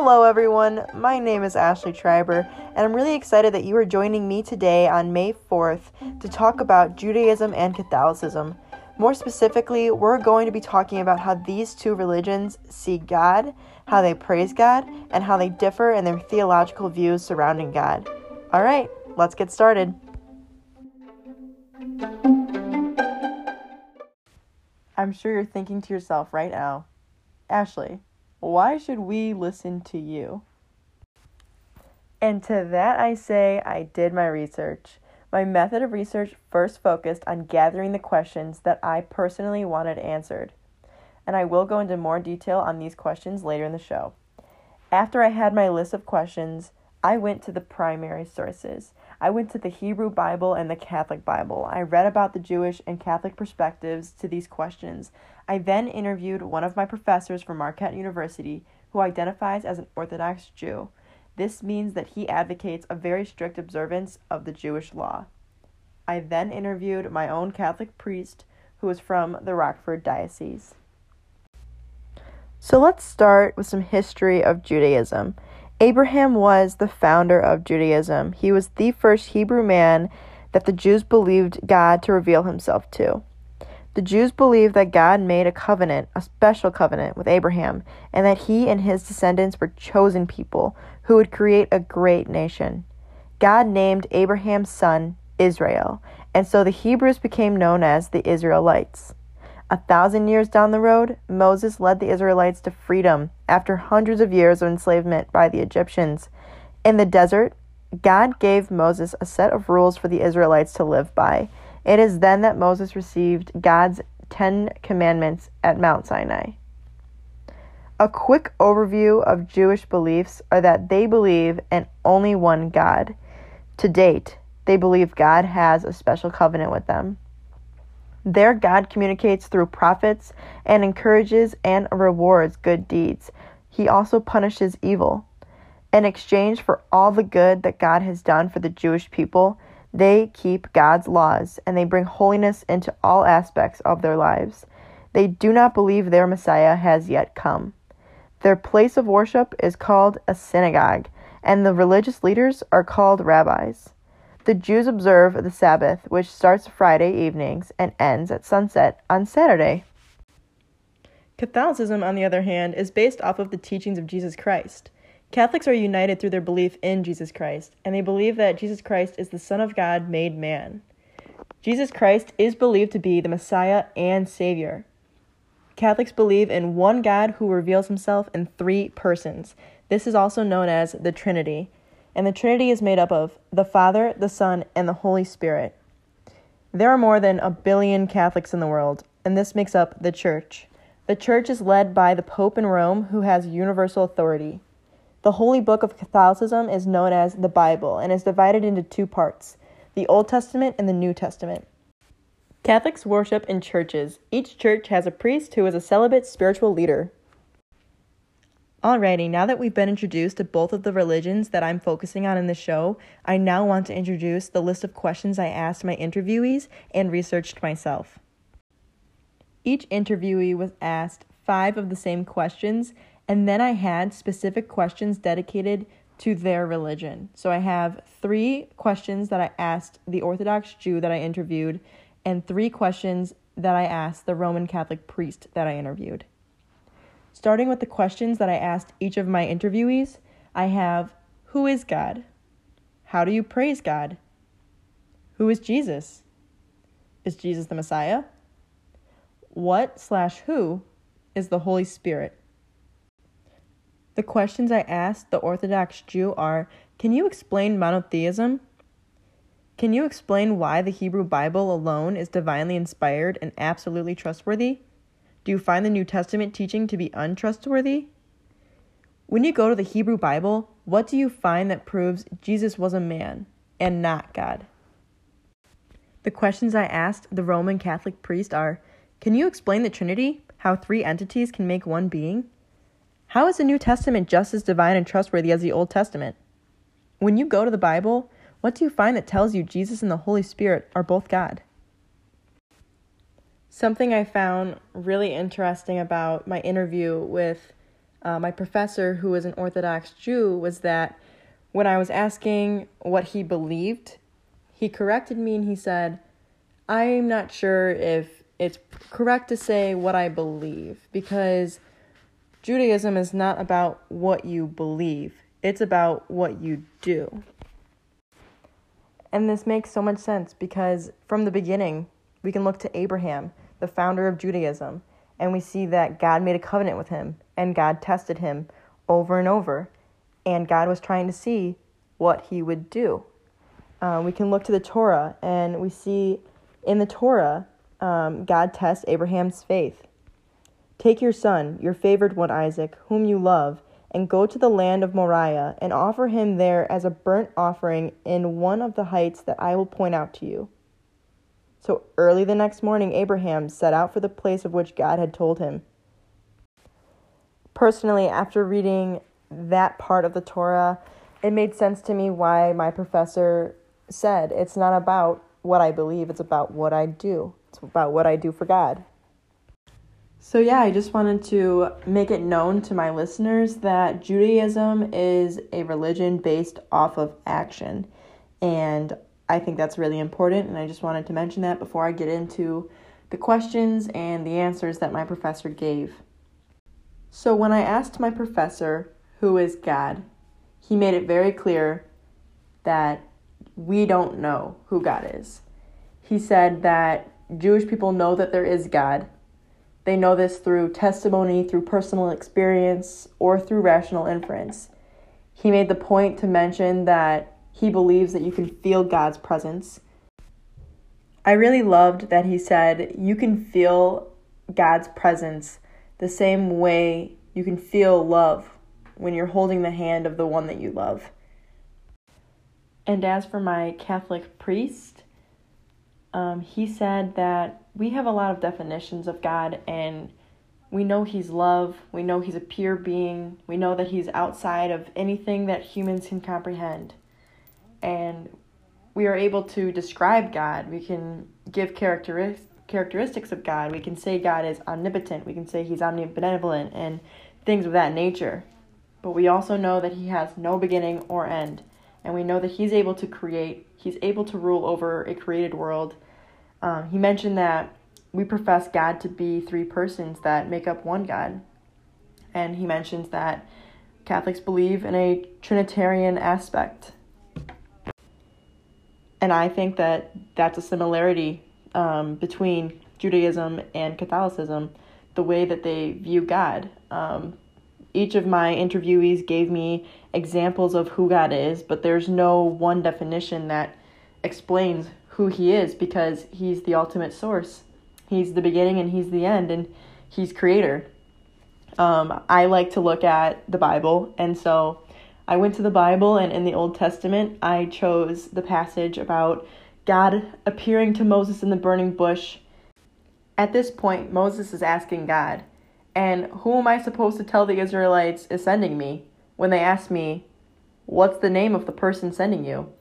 Hello, everyone. My name is Ashley Schreiber, and I'm really excited that you are joining me today on May 4th to talk about Judaism and Catholicism. More specifically, we're going to be talking about how these two religions see God, how they praise God, and how they differ in their theological views surrounding God. All right, let's get started. I'm sure you're thinking to yourself right now, Ashley, why should we listen to you? And to that I say, I did my research. My method of research first focused on gathering the questions that I personally wanted answered. And I will go into more detail on these questions later in the show. After I had my list of questions, I went to the primary sources. I went to the Hebrew Bible and the Catholic Bible. I read about the Jewish and Catholic perspectives to these questions. I then interviewed one of my professors from Marquette University who identifies as an Orthodox Jew. This means that he advocates a very strict observance of the Jewish law. I then interviewed my own Catholic priest who was from the Rockford Diocese. So let's start with some history of Judaism. Abraham was the founder of Judaism. He was the first Hebrew man that the Jews believed God to reveal himself to. The Jews believed that God made a covenant, a special covenant with Abraham, and that he and his descendants were chosen people who would create a great nation. God named Abraham's son Israel, and so the Hebrews became known as the Israelites. A thousand years down the road, Moses led the Israelites to freedom after hundreds of years of enslavement by the Egyptians. In the desert, God gave Moses a set of rules for the Israelites to live by. It is then that Moses received God's Ten Commandments at Mount Sinai. A quick overview of Jewish beliefs are that they believe in only one God. To date, they believe God has a special covenant with them. Their God communicates through prophets and encourages and rewards good deeds. He also punishes evil. In exchange for all the good that God has done for the Jewish people, they keep God's laws and they bring holiness into all aspects of their lives. They do not believe their Messiah has yet come. Their place of worship is called a synagogue, and the religious leaders are called rabbis. The Jews observe the Sabbath, which starts Friday evenings and ends at sunset on Saturday. Catholicism, on the other hand, is based off of the teachings of Jesus Christ. Catholics are united through their belief in Jesus Christ, and they believe that Jesus Christ is the Son of God made man. Jesus Christ is believed to be the Messiah and Savior. Catholics believe in one God who reveals himself in three persons. This is also known as the Trinity and the Trinity is made up of the Father, the Son, and the Holy Spirit. There are more than a billion Catholics in the world, and this makes up the Church. The Church is led by the Pope in Rome, who has universal authority. The Holy Book of Catholicism is known as the Bible and is divided into two parts the Old Testament and the New Testament. Catholics worship in churches. Each church has a priest who is a celibate spiritual leader. Alrighty, now that we've been introduced to both of the religions that I'm focusing on in the show, I now want to introduce the list of questions I asked my interviewees and researched myself. Each interviewee was asked five of the same questions, and then I had specific questions dedicated to their religion. So I have three questions that I asked the Orthodox Jew that I interviewed, and three questions that I asked the Roman Catholic priest that I interviewed. Starting with the questions that I asked each of my interviewees, I have Who is God? How do you praise God? Who is Jesus? Is Jesus the Messiah? What slash who is the Holy Spirit? The questions I asked the Orthodox Jew are Can you explain monotheism? Can you explain why the Hebrew Bible alone is divinely inspired and absolutely trustworthy? Do you find the New Testament teaching to be untrustworthy? When you go to the Hebrew Bible, what do you find that proves Jesus was a man and not God? The questions I asked the Roman Catholic priest are Can you explain the Trinity? How three entities can make one being? How is the New Testament just as divine and trustworthy as the Old Testament? When you go to the Bible, what do you find that tells you Jesus and the Holy Spirit are both God? Something I found really interesting about my interview with uh, my professor, who was an Orthodox Jew, was that when I was asking what he believed, he corrected me and he said, I'm not sure if it's correct to say what I believe because Judaism is not about what you believe, it's about what you do. And this makes so much sense because from the beginning, we can look to Abraham, the founder of Judaism, and we see that God made a covenant with him and God tested him over and over. And God was trying to see what he would do. Uh, we can look to the Torah and we see in the Torah, um, God tests Abraham's faith. Take your son, your favored one Isaac, whom you love, and go to the land of Moriah and offer him there as a burnt offering in one of the heights that I will point out to you. So early the next morning, Abraham set out for the place of which God had told him. Personally, after reading that part of the Torah, it made sense to me why my professor said it's not about what I believe, it's about what I do. It's about what I do for God. So, yeah, I just wanted to make it known to my listeners that Judaism is a religion based off of action. And I think that's really important. And I just wanted to mention that before I get into the questions and the answers that my professor gave. So, when I asked my professor, who is God, he made it very clear that we don't know who God is. He said that Jewish people know that there is God. They know this through testimony, through personal experience, or through rational inference. He made the point to mention that he believes that you can feel God's presence. I really loved that he said you can feel God's presence the same way you can feel love when you're holding the hand of the one that you love. And as for my Catholic priest, um, he said that we have a lot of definitions of God and we know he's love, we know he's a pure being, we know that he's outside of anything that humans can comprehend. And we are able to describe God. We can give characteris- characteristics of God. We can say God is omnipotent. We can say he's omnibenevolent and things of that nature. But we also know that he has no beginning or end and we know that he's able to create, he's able to rule over a created world. Um, he mentioned that we profess God to be three persons that make up one God. And he mentions that Catholics believe in a Trinitarian aspect. And I think that that's a similarity um, between Judaism and Catholicism, the way that they view God. Um, each of my interviewees gave me examples of who God is, but there's no one definition that explains who He is because He's the ultimate source. He's the beginning and He's the end, and He's Creator. Um, I like to look at the Bible, and so I went to the Bible, and in the Old Testament, I chose the passage about God appearing to Moses in the burning bush. At this point, Moses is asking God, and who am I supposed to tell the Israelites is sending me when they ask me, What's the name of the person sending you?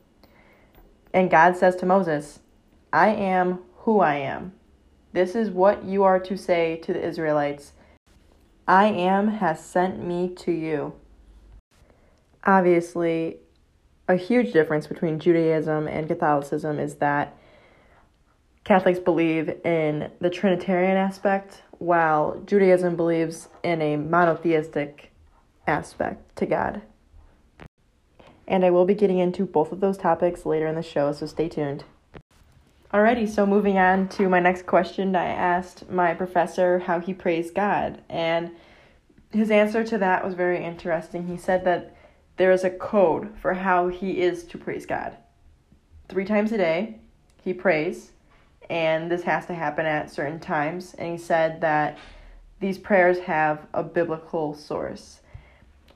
And God says to Moses, I am who I am. This is what you are to say to the Israelites I am has sent me to you. Obviously, a huge difference between Judaism and Catholicism is that Catholics believe in the Trinitarian aspect, while Judaism believes in a monotheistic aspect to God. And I will be getting into both of those topics later in the show, so stay tuned. Alrighty, so moving on to my next question, I asked my professor how he praised God, and his answer to that was very interesting. He said that there is a code for how he is to praise God. Three times a day, he prays, and this has to happen at certain times. And he said that these prayers have a biblical source.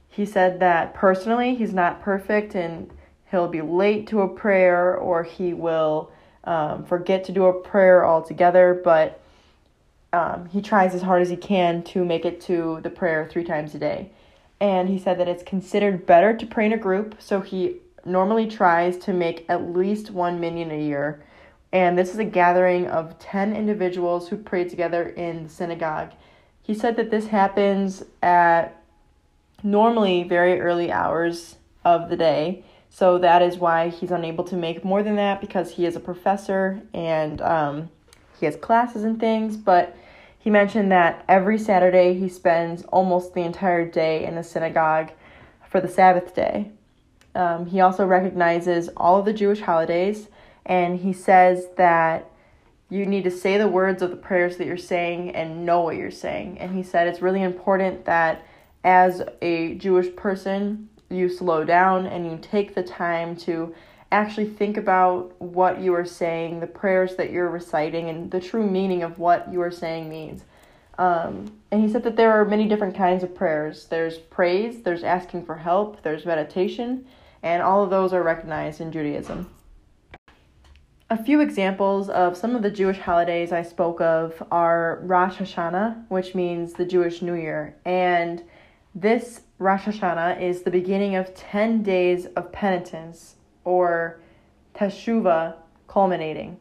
He said that personally, he's not perfect and he'll be late to a prayer or he will um, forget to do a prayer altogether, but um, he tries as hard as he can to make it to the prayer three times a day. And he said that it's considered better to pray in a group, so he normally tries to make at least one minyan a year and this is a gathering of 10 individuals who pray together in the synagogue. He said that this happens at normally very early hours of the day. So that is why he's unable to make more than that because he is a professor and um, he has classes and things. But he mentioned that every Saturday he spends almost the entire day in the synagogue for the Sabbath day. Um, he also recognizes all of the Jewish holidays and he says that you need to say the words of the prayers that you're saying and know what you're saying. And he said it's really important that as a Jewish person, you slow down and you take the time to actually think about what you are saying, the prayers that you're reciting, and the true meaning of what you are saying means. Um, and he said that there are many different kinds of prayers there's praise, there's asking for help, there's meditation, and all of those are recognized in Judaism. A few examples of some of the Jewish holidays I spoke of are Rosh Hashanah, which means the Jewish New Year. And this Rosh Hashanah is the beginning of 10 days of penitence or Teshuvah culminating.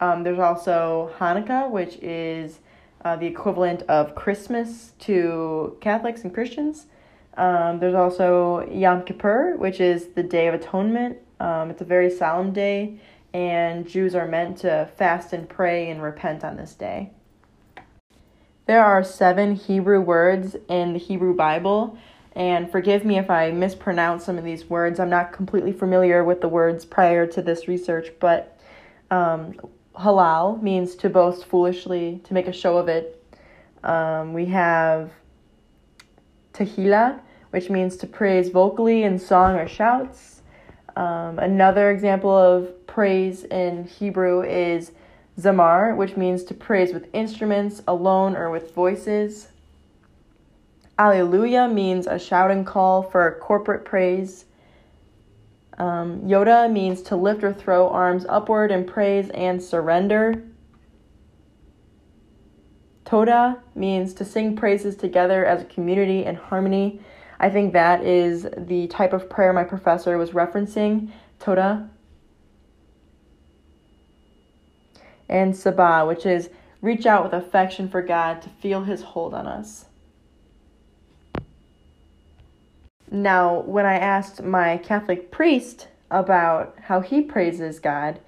Um, there's also Hanukkah, which is uh, the equivalent of Christmas to Catholics and Christians. Um, there's also Yom Kippur, which is the Day of Atonement. Um, it's a very solemn day and Jews are meant to fast and pray and repent on this day. There are seven Hebrew words in the Hebrew Bible, and forgive me if I mispronounce some of these words. I'm not completely familiar with the words prior to this research, but um, halal means to boast foolishly, to make a show of it. Um, we have tehillah, which means to praise vocally in song or shouts. Um, another example of praise in Hebrew is zamar, which means to praise with instruments, alone, or with voices. Alleluia means a shouting call for corporate praise. Um, Yoda means to lift or throw arms upward in praise and surrender. Toda means to sing praises together as a community in harmony. I think that is the type of prayer my professor was referencing, Toda. And Sabah, which is reach out with affection for God to feel his hold on us. Now, when I asked my Catholic priest about how he praises God,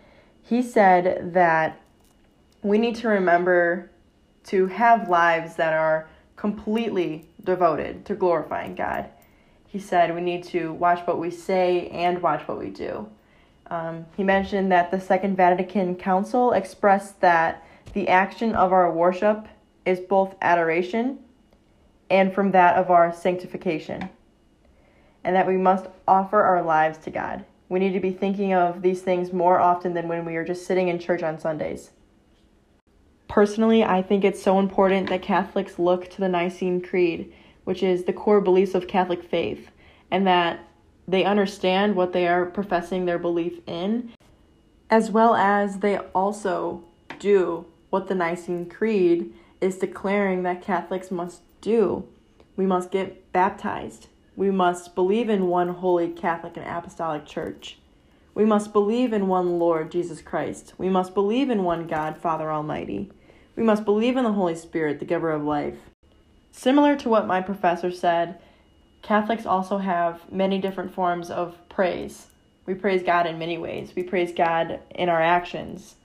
he said that we need to remember to have lives that are completely devoted to glorifying God. He said we need to watch what we say and watch what we do. Um, he mentioned that the Second Vatican Council expressed that the action of our worship is both adoration and from that of our sanctification, and that we must offer our lives to God. We need to be thinking of these things more often than when we are just sitting in church on Sundays. Personally, I think it's so important that Catholics look to the Nicene Creed, which is the core beliefs of Catholic faith, and that they understand what they are professing their belief in, as well as they also do what the Nicene Creed is declaring that Catholics must do. We must get baptized. We must believe in one holy Catholic and Apostolic Church. We must believe in one Lord Jesus Christ. We must believe in one God, Father Almighty. We must believe in the Holy Spirit, the giver of life. Similar to what my professor said, Catholics also have many different forms of praise. We praise God in many ways. We praise God in our actions.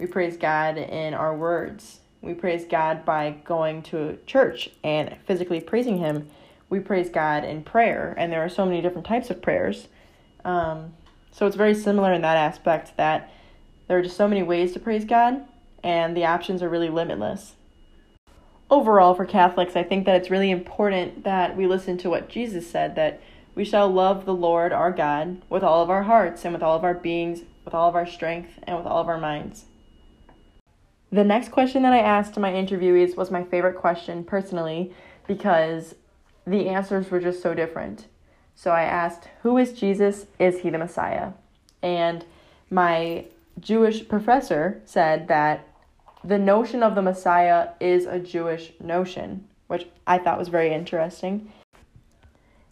We praise God in our words. We praise God by going to church and physically praising Him. We praise God in prayer, and there are so many different types of prayers. Um, so it's very similar in that aspect that there are just so many ways to praise God, and the options are really limitless. Overall, for Catholics, I think that it's really important that we listen to what Jesus said that we shall love the Lord our God with all of our hearts and with all of our beings, with all of our strength, and with all of our minds. The next question that I asked my interviewees was my favorite question personally because the answers were just so different. So I asked, Who is Jesus? Is he the Messiah? And my Jewish professor said that the notion of the Messiah is a Jewish notion, which I thought was very interesting.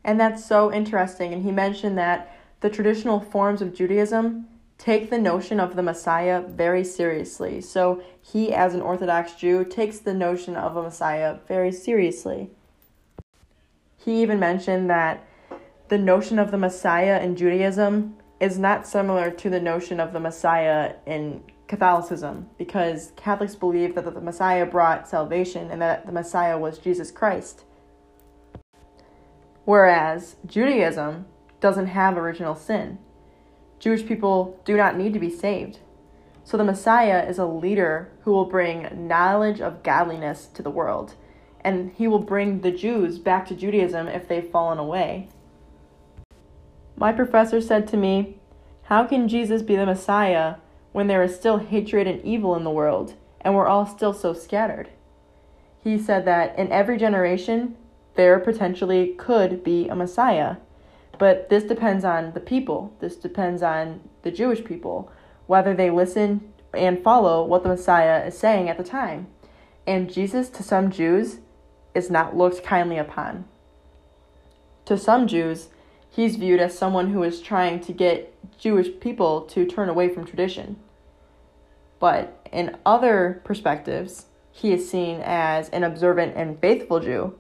And that's so interesting. And he mentioned that the traditional forms of Judaism take the notion of the Messiah very seriously. So he, as an Orthodox Jew, takes the notion of a Messiah very seriously. He even mentioned that the notion of the Messiah in Judaism is not similar to the notion of the Messiah in Catholicism because Catholics believe that the Messiah brought salvation and that the Messiah was Jesus Christ. Whereas Judaism doesn't have original sin. Jewish people do not need to be saved. So the Messiah is a leader who will bring knowledge of godliness to the world, and he will bring the Jews back to Judaism if they've fallen away. My professor said to me, How can Jesus be the Messiah when there is still hatred and evil in the world, and we're all still so scattered? He said that in every generation, there potentially could be a Messiah, but this depends on the people. This depends on the Jewish people whether they listen and follow what the Messiah is saying at the time. And Jesus, to some Jews, is not looked kindly upon. To some Jews, he's viewed as someone who is trying to get Jewish people to turn away from tradition. But in other perspectives, he is seen as an observant and faithful Jew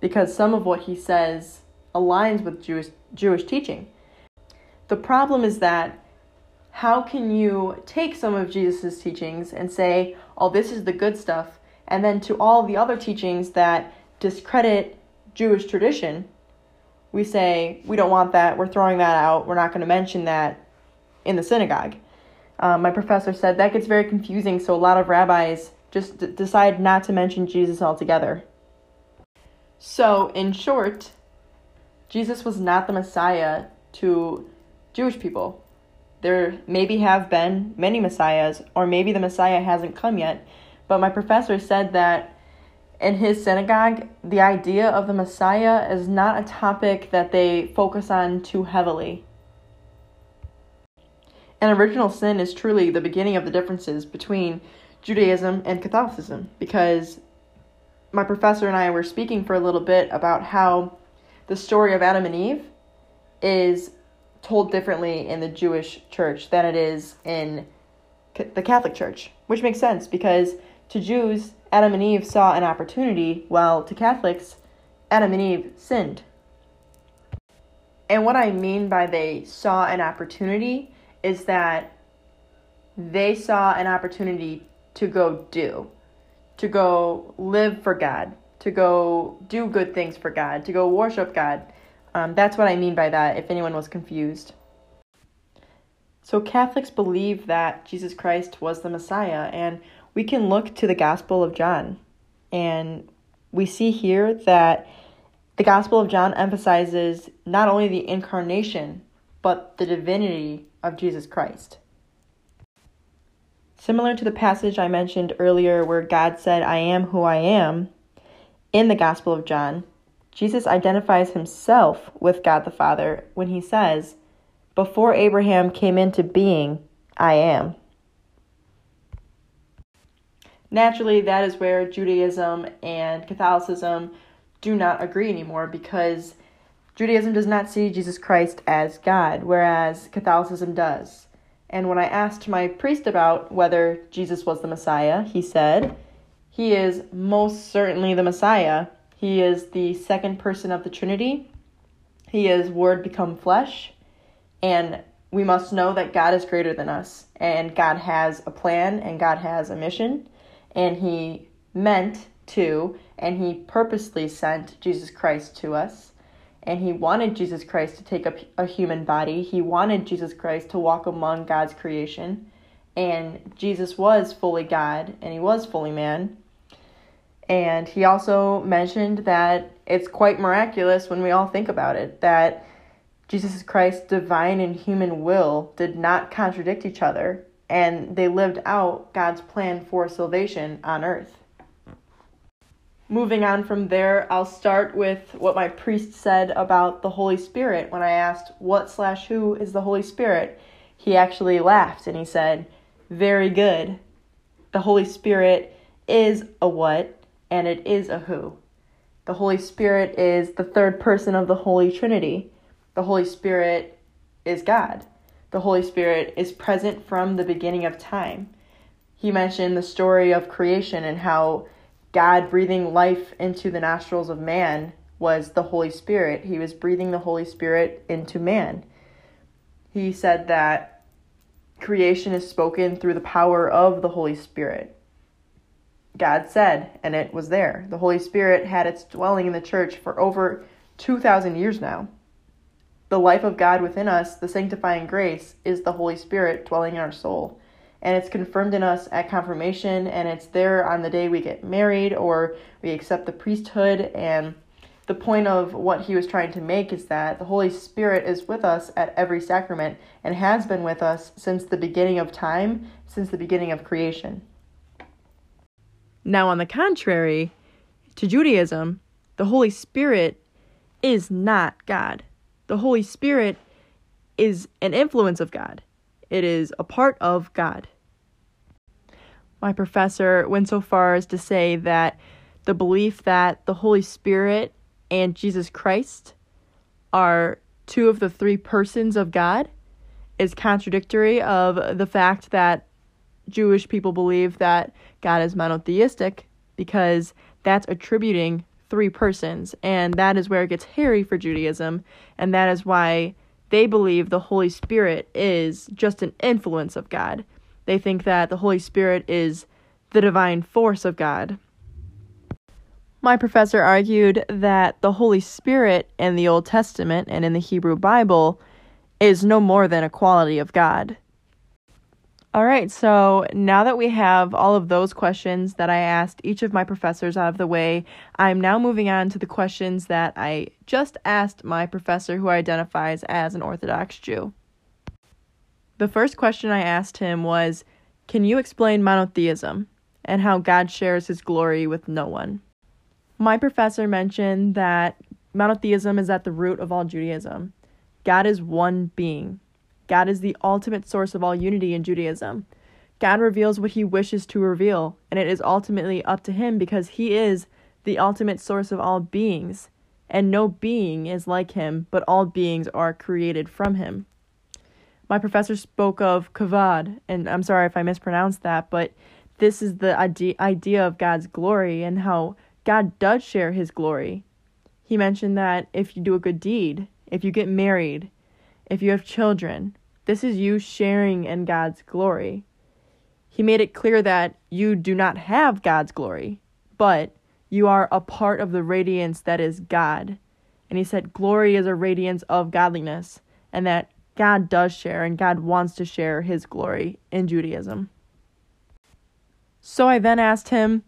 because some of what he says aligns with Jewish, Jewish teaching. The problem is that how can you take some of Jesus' teachings and say, oh, this is the good stuff, and then to all the other teachings that discredit Jewish tradition, we say, we don't want that, we're throwing that out, we're not going to mention that in the synagogue. Um, my professor said that gets very confusing, so a lot of rabbis just d- decide not to mention Jesus altogether. So, in short, Jesus was not the Messiah to Jewish people there maybe have been many messiahs, or maybe the messiah hasn't come yet. But my professor said that in his synagogue, the idea of the messiah is not a topic that they focus on too heavily. And original sin is truly the beginning of the differences between Judaism and Catholicism because my professor and I were speaking for a little bit about how the story of Adam and Eve is told differently in the Jewish church than it is in the Catholic Church, which makes sense because to Jews, Adam and Eve saw an opportunity, while to Catholics, Adam and Eve sinned. And what I mean by they saw an opportunity is that they saw an opportunity to go do, to go live for God, to go do good things for God, to go worship God, um, that's what I mean by that, if anyone was confused. So, Catholics believe that Jesus Christ was the Messiah, and we can look to the Gospel of John. And we see here that the Gospel of John emphasizes not only the incarnation, but the divinity of Jesus Christ. Similar to the passage I mentioned earlier where God said, I am who I am, in the Gospel of John, Jesus identifies himself with God the Father when he says, Before Abraham came into being, I am. Naturally, that is where Judaism and Catholicism do not agree anymore because Judaism does not see Jesus Christ as God, whereas Catholicism does. And when I asked my priest about whether Jesus was the Messiah, he said, He is most certainly the Messiah he is the second person of the Trinity. He is Word become flesh. And we must know that God is greater than us. And God has a plan and God has a mission. And He meant to, and He purposely sent Jesus Christ to us. And He wanted Jesus Christ to take a, a human body. He wanted Jesus Christ to walk among God's creation. And Jesus was fully God and He was fully man. And he also mentioned that it's quite miraculous when we all think about it that Jesus Christ's divine and human will did not contradict each other, and they lived out God's plan for salvation on earth. Moving on from there, I'll start with what my priest said about the Holy Spirit when I asked, What slash who is the Holy Spirit? He actually laughed and he said, Very good. The Holy Spirit is a what and it is a who. The Holy Spirit is the third person of the Holy Trinity. The Holy Spirit is God. The Holy Spirit is present from the beginning of time. He mentioned the story of creation and how God breathing life into the nostrils of man was the Holy Spirit. He was breathing the Holy Spirit into man. He said that creation is spoken through the power of the Holy Spirit. God said, and it was there. The Holy Spirit had its dwelling in the church for over 2,000 years now. The life of God within us, the sanctifying grace, is the Holy Spirit dwelling in our soul. And it's confirmed in us at confirmation, and it's there on the day we get married or we accept the priesthood. And the point of what he was trying to make is that the Holy Spirit is with us at every sacrament and has been with us since the beginning of time, since the beginning of creation. Now, on the contrary, to Judaism, the Holy Spirit is not God. The Holy Spirit is an influence of God, it is a part of God. My professor went so far as to say that the belief that the Holy Spirit and Jesus Christ are two of the three persons of God is contradictory of the fact that Jewish people believe that God is monotheistic because that's attributing three persons, and that is where it gets hairy for Judaism, and that is why they believe the Holy Spirit is just an influence of God. They think that the Holy Spirit is the divine force of God. My professor argued that the Holy Spirit in the Old Testament and in the Hebrew Bible is no more than a quality of God. All right, so now that we have all of those questions that I asked each of my professors out of the way, I'm now moving on to the questions that I just asked my professor who identifies as an Orthodox Jew. The first question I asked him was Can you explain monotheism and how God shares his glory with no one? My professor mentioned that monotheism is at the root of all Judaism. God is one being. God is the ultimate source of all unity in Judaism. God reveals what he wishes to reveal, and it is ultimately up to him because he is the ultimate source of all beings, and no being is like him, but all beings are created from him. My professor spoke of kavod, and I'm sorry if I mispronounced that, but this is the idea of God's glory and how God does share his glory. He mentioned that if you do a good deed, if you get married, if you have children, this is you sharing in God's glory. He made it clear that you do not have God's glory, but you are a part of the radiance that is God. And he said, Glory is a radiance of godliness, and that God does share, and God wants to share his glory in Judaism. So I then asked him,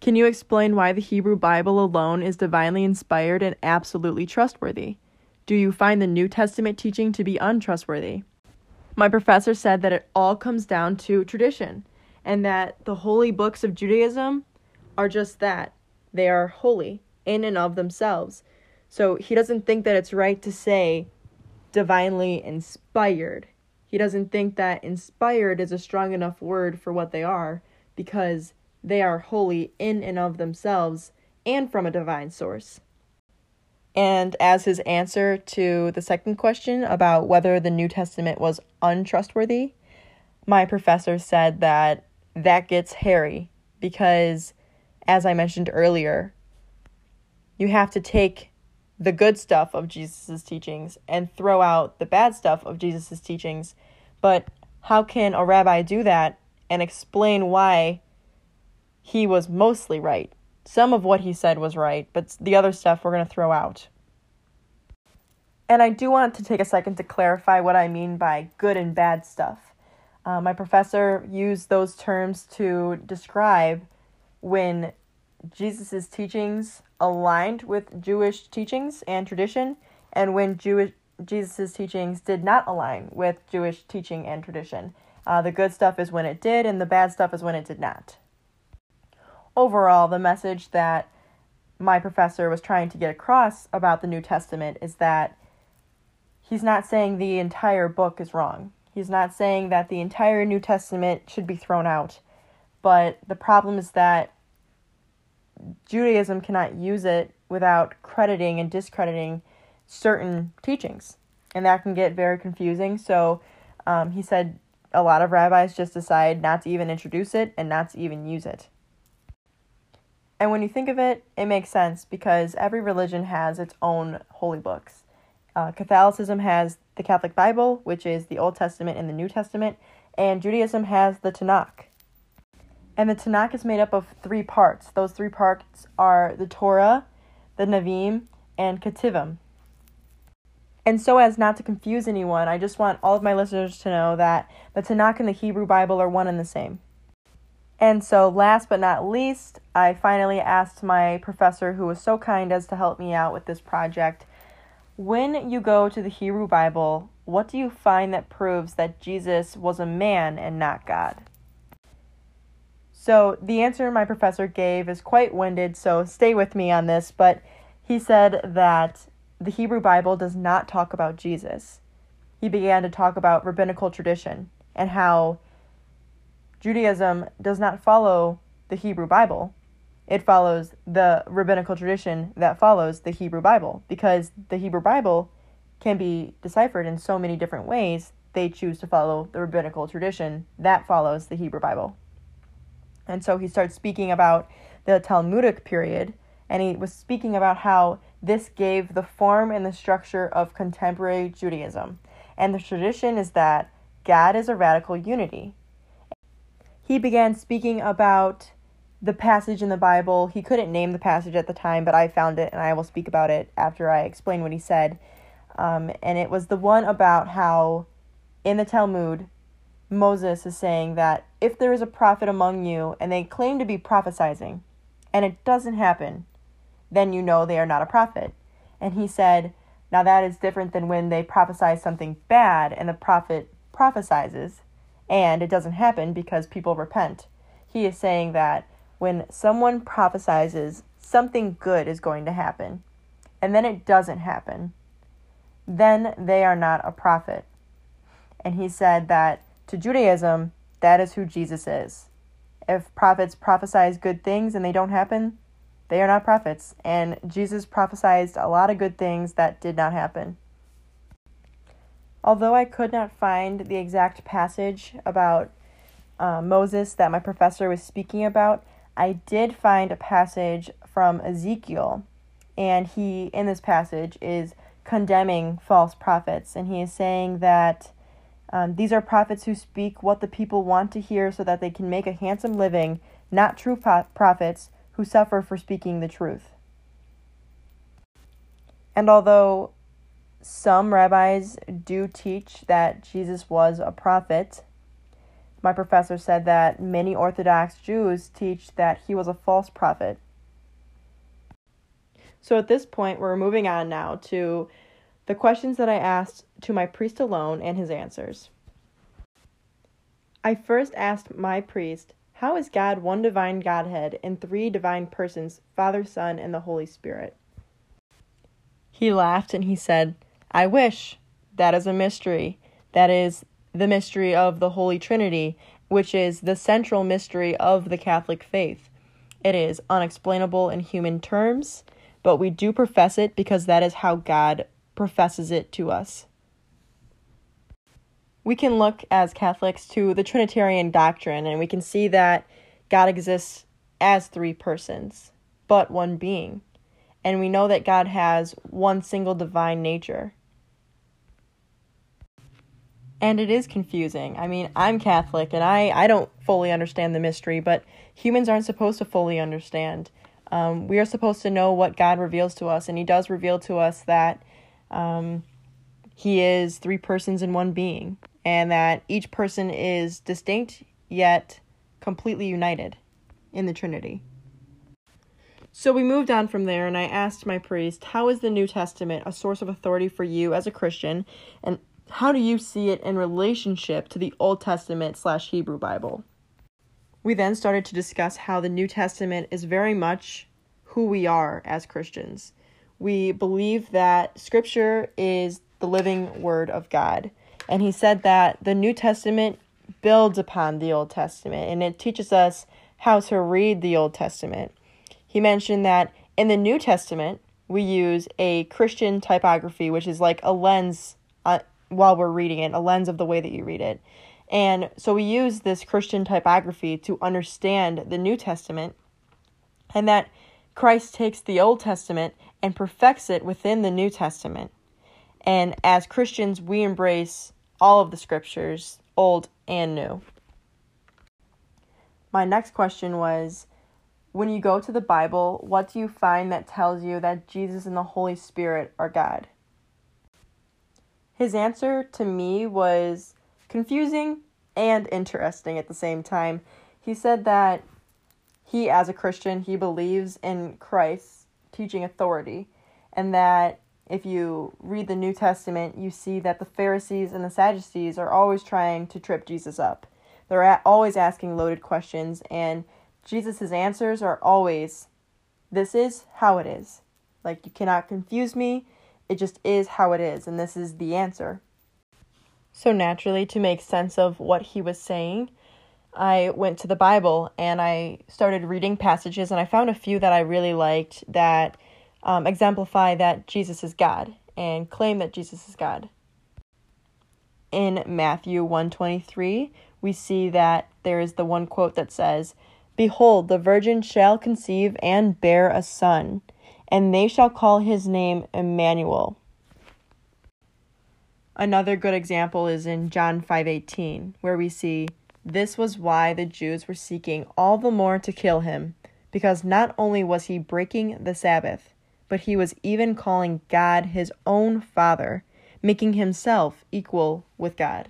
Can you explain why the Hebrew Bible alone is divinely inspired and absolutely trustworthy? Do you find the New Testament teaching to be untrustworthy? My professor said that it all comes down to tradition and that the holy books of Judaism are just that. They are holy in and of themselves. So he doesn't think that it's right to say divinely inspired. He doesn't think that inspired is a strong enough word for what they are because they are holy in and of themselves and from a divine source. And as his answer to the second question about whether the New Testament was untrustworthy, my professor said that that gets hairy because, as I mentioned earlier, you have to take the good stuff of Jesus' teachings and throw out the bad stuff of Jesus' teachings. But how can a rabbi do that and explain why he was mostly right? Some of what he said was right, but the other stuff we're going to throw out. And I do want to take a second to clarify what I mean by good and bad stuff. Uh, my professor used those terms to describe when Jesus' teachings aligned with Jewish teachings and tradition, and when Jewish Jesus' teachings did not align with Jewish teaching and tradition. Uh, the good stuff is when it did, and the bad stuff is when it did not overall, the message that my professor was trying to get across about the New Testament is that he's not saying the entire book is wrong. He's not saying that the entire New Testament should be thrown out. But the problem is that Judaism cannot use it without crediting and discrediting certain teachings. And that can get very confusing. So um, he said a lot of rabbis just decide not to even introduce it and not to even use it. And when you think of it, it makes sense because every religion has its own holy books. Uh, Catholicism has the Catholic Bible, which is the Old Testament and the New Testament, and Judaism has the Tanakh. And the Tanakh is made up of three parts. Those three parts are the Torah, the Navim, and Ketuvim. And so, as not to confuse anyone, I just want all of my listeners to know that the Tanakh and the Hebrew Bible are one and the same. And so, last but not least, I finally asked my professor, who was so kind as to help me out with this project when you go to the Hebrew Bible, what do you find that proves that Jesus was a man and not God? So, the answer my professor gave is quite winded, so stay with me on this, but he said that the Hebrew Bible does not talk about Jesus. He began to talk about rabbinical tradition and how Judaism does not follow the Hebrew Bible. It follows the rabbinical tradition that follows the Hebrew Bible because the Hebrew Bible can be deciphered in so many different ways. They choose to follow the rabbinical tradition that follows the Hebrew Bible. And so he starts speaking about the Talmudic period, and he was speaking about how this gave the form and the structure of contemporary Judaism. And the tradition is that God is a radical unity. He began speaking about the passage in the Bible. He couldn't name the passage at the time, but I found it and I will speak about it after I explain what he said. Um, and it was the one about how in the Talmud, Moses is saying that if there is a prophet among you and they claim to be prophesizing and it doesn't happen, then you know they are not a prophet. And he said, now that is different than when they prophesy something bad and the prophet prophesizes and it doesn't happen because people repent. He is saying that when someone prophesizes something good is going to happen and then it doesn't happen, then they are not a prophet. And he said that to Judaism, that is who Jesus is. If prophets prophesize good things and they don't happen, they are not prophets. And Jesus prophesied a lot of good things that did not happen. Although I could not find the exact passage about uh, Moses that my professor was speaking about, I did find a passage from Ezekiel, and he, in this passage, is condemning false prophets, and he is saying that um, these are prophets who speak what the people want to hear so that they can make a handsome living, not true pro- prophets who suffer for speaking the truth. And although some rabbis do teach that Jesus was a prophet, my professor said that many Orthodox Jews teach that he was a false prophet. So at this point, we're moving on now to the questions that I asked to my priest alone and his answers. I first asked my priest, How is God one divine Godhead in three divine persons, Father, Son, and the Holy Spirit? He laughed and he said, I wish. That is a mystery. That is the mystery of the Holy Trinity, which is the central mystery of the Catholic faith. It is unexplainable in human terms, but we do profess it because that is how God professes it to us. We can look as Catholics to the Trinitarian doctrine and we can see that God exists as three persons, but one being. And we know that God has one single divine nature. And it is confusing. I mean, I'm Catholic and I, I don't fully understand the mystery, but humans aren't supposed to fully understand. Um, we are supposed to know what God reveals to us, and He does reveal to us that um, he is three persons in one being, and that each person is distinct yet completely united in the Trinity. So we moved on from there, and I asked my priest, How is the New Testament a source of authority for you as a Christian, and how do you see it in relationship to the Old Testament slash Hebrew Bible? We then started to discuss how the New Testament is very much who we are as Christians we believe that Scripture is the living Word of God. And he said that the New Testament builds upon the Old Testament and it teaches us how to read the Old Testament. He mentioned that in the New Testament, we use a Christian typography, which is like a lens uh, while we're reading it, a lens of the way that you read it. And so we use this Christian typography to understand the New Testament and that Christ takes the Old Testament and perfects it within the New Testament. And as Christians, we embrace all of the scriptures, old and new. My next question was When you go to the Bible, what do you find that tells you that Jesus and the Holy Spirit are God? His answer to me was confusing and interesting at the same time. He said that he, as a Christian, he believes in Christ's teaching authority, and that if you read the New Testament, you see that the Pharisees and the Sadducees are always trying to trip Jesus up. They're always asking loaded questions, and Jesus' answers are always, This is how it is. Like, you cannot confuse me. It just is how it is, and this is the answer. So, naturally, to make sense of what he was saying, I went to the Bible and I started reading passages, and I found a few that I really liked that um, exemplify that Jesus is God and claim that Jesus is God. In Matthew 123, we see that there is the one quote that says, Behold, the virgin shall conceive and bear a son, and they shall call his name Emmanuel. Another good example is in John 5:18, where we see this was why the Jews were seeking all the more to kill him, because not only was he breaking the Sabbath, but he was even calling God his own Father, making himself equal with God.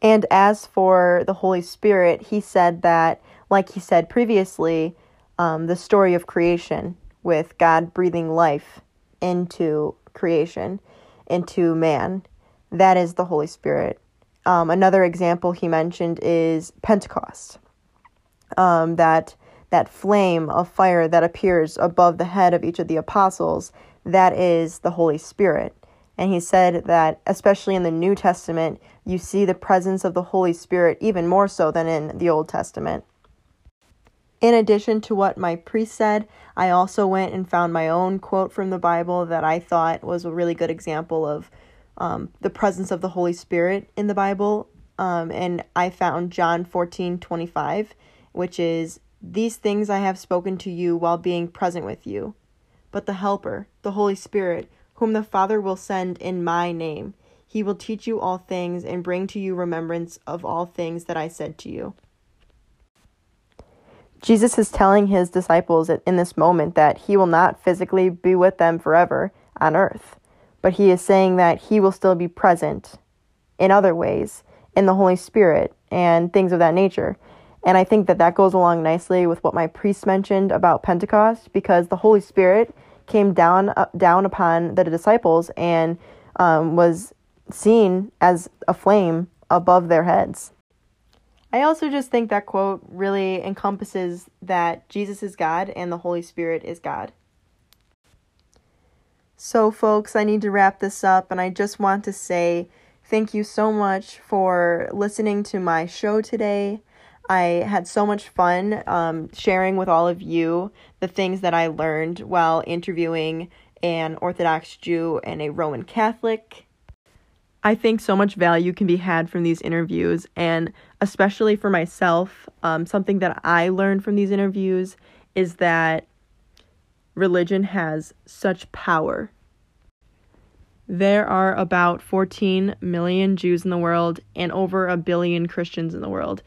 And as for the Holy Spirit, he said that, like he said previously, um, the story of creation with God breathing life into creation, into man, that is the Holy Spirit. Um, another example he mentioned is Pentecost. Um, that that flame of fire that appears above the head of each of the apostles, that is the Holy Spirit. And he said that, especially in the New Testament, you see the presence of the Holy Spirit even more so than in the Old Testament. In addition to what my priest said, I also went and found my own quote from the Bible that I thought was a really good example of um, the presence of the Holy Spirit in the Bible. Um, and I found John 14 25, which is, These things I have spoken to you while being present with you. But the Helper, the Holy Spirit, whom the Father will send in my name. He will teach you all things and bring to you remembrance of all things that I said to you. Jesus is telling his disciples in this moment that he will not physically be with them forever on earth, but he is saying that he will still be present in other ways in the Holy Spirit and things of that nature. And I think that that goes along nicely with what my priest mentioned about Pentecost because the Holy Spirit came down uh, down upon the disciples and um, was seen as a flame above their heads. I also just think that quote really encompasses that Jesus is God and the Holy Spirit is God. So, folks, I need to wrap this up, and I just want to say thank you so much for listening to my show today. I had so much fun um, sharing with all of you the things that I learned while interviewing an Orthodox Jew and a Roman Catholic. I think so much value can be had from these interviews, and especially for myself, um, something that I learned from these interviews is that religion has such power. There are about 14 million Jews in the world and over a billion Christians in the world.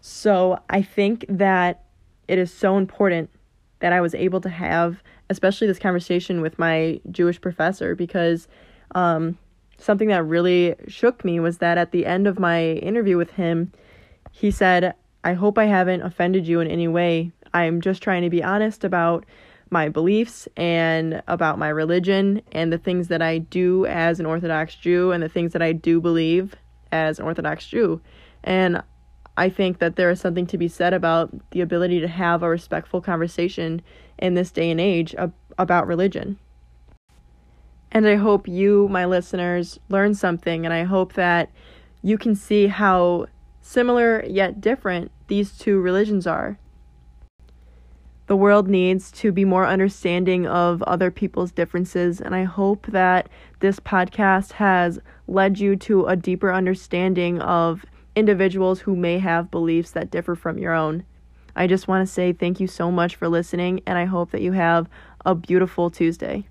So I think that it is so important that I was able to have, especially this conversation with my Jewish professor, because um, something that really shook me was that at the end of my interview with him, he said, I hope I haven't offended you in any way. I'm just trying to be honest about my beliefs and about my religion and the things that I do as an Orthodox Jew and the things that I do believe as an Orthodox Jew. And I think that there is something to be said about the ability to have a respectful conversation in this day and age ab- about religion. And I hope you, my listeners, learn something, and I hope that you can see how similar yet different these two religions are. The world needs to be more understanding of other people's differences, and I hope that this podcast has led you to a deeper understanding of individuals who may have beliefs that differ from your own. I just want to say thank you so much for listening, and I hope that you have a beautiful Tuesday.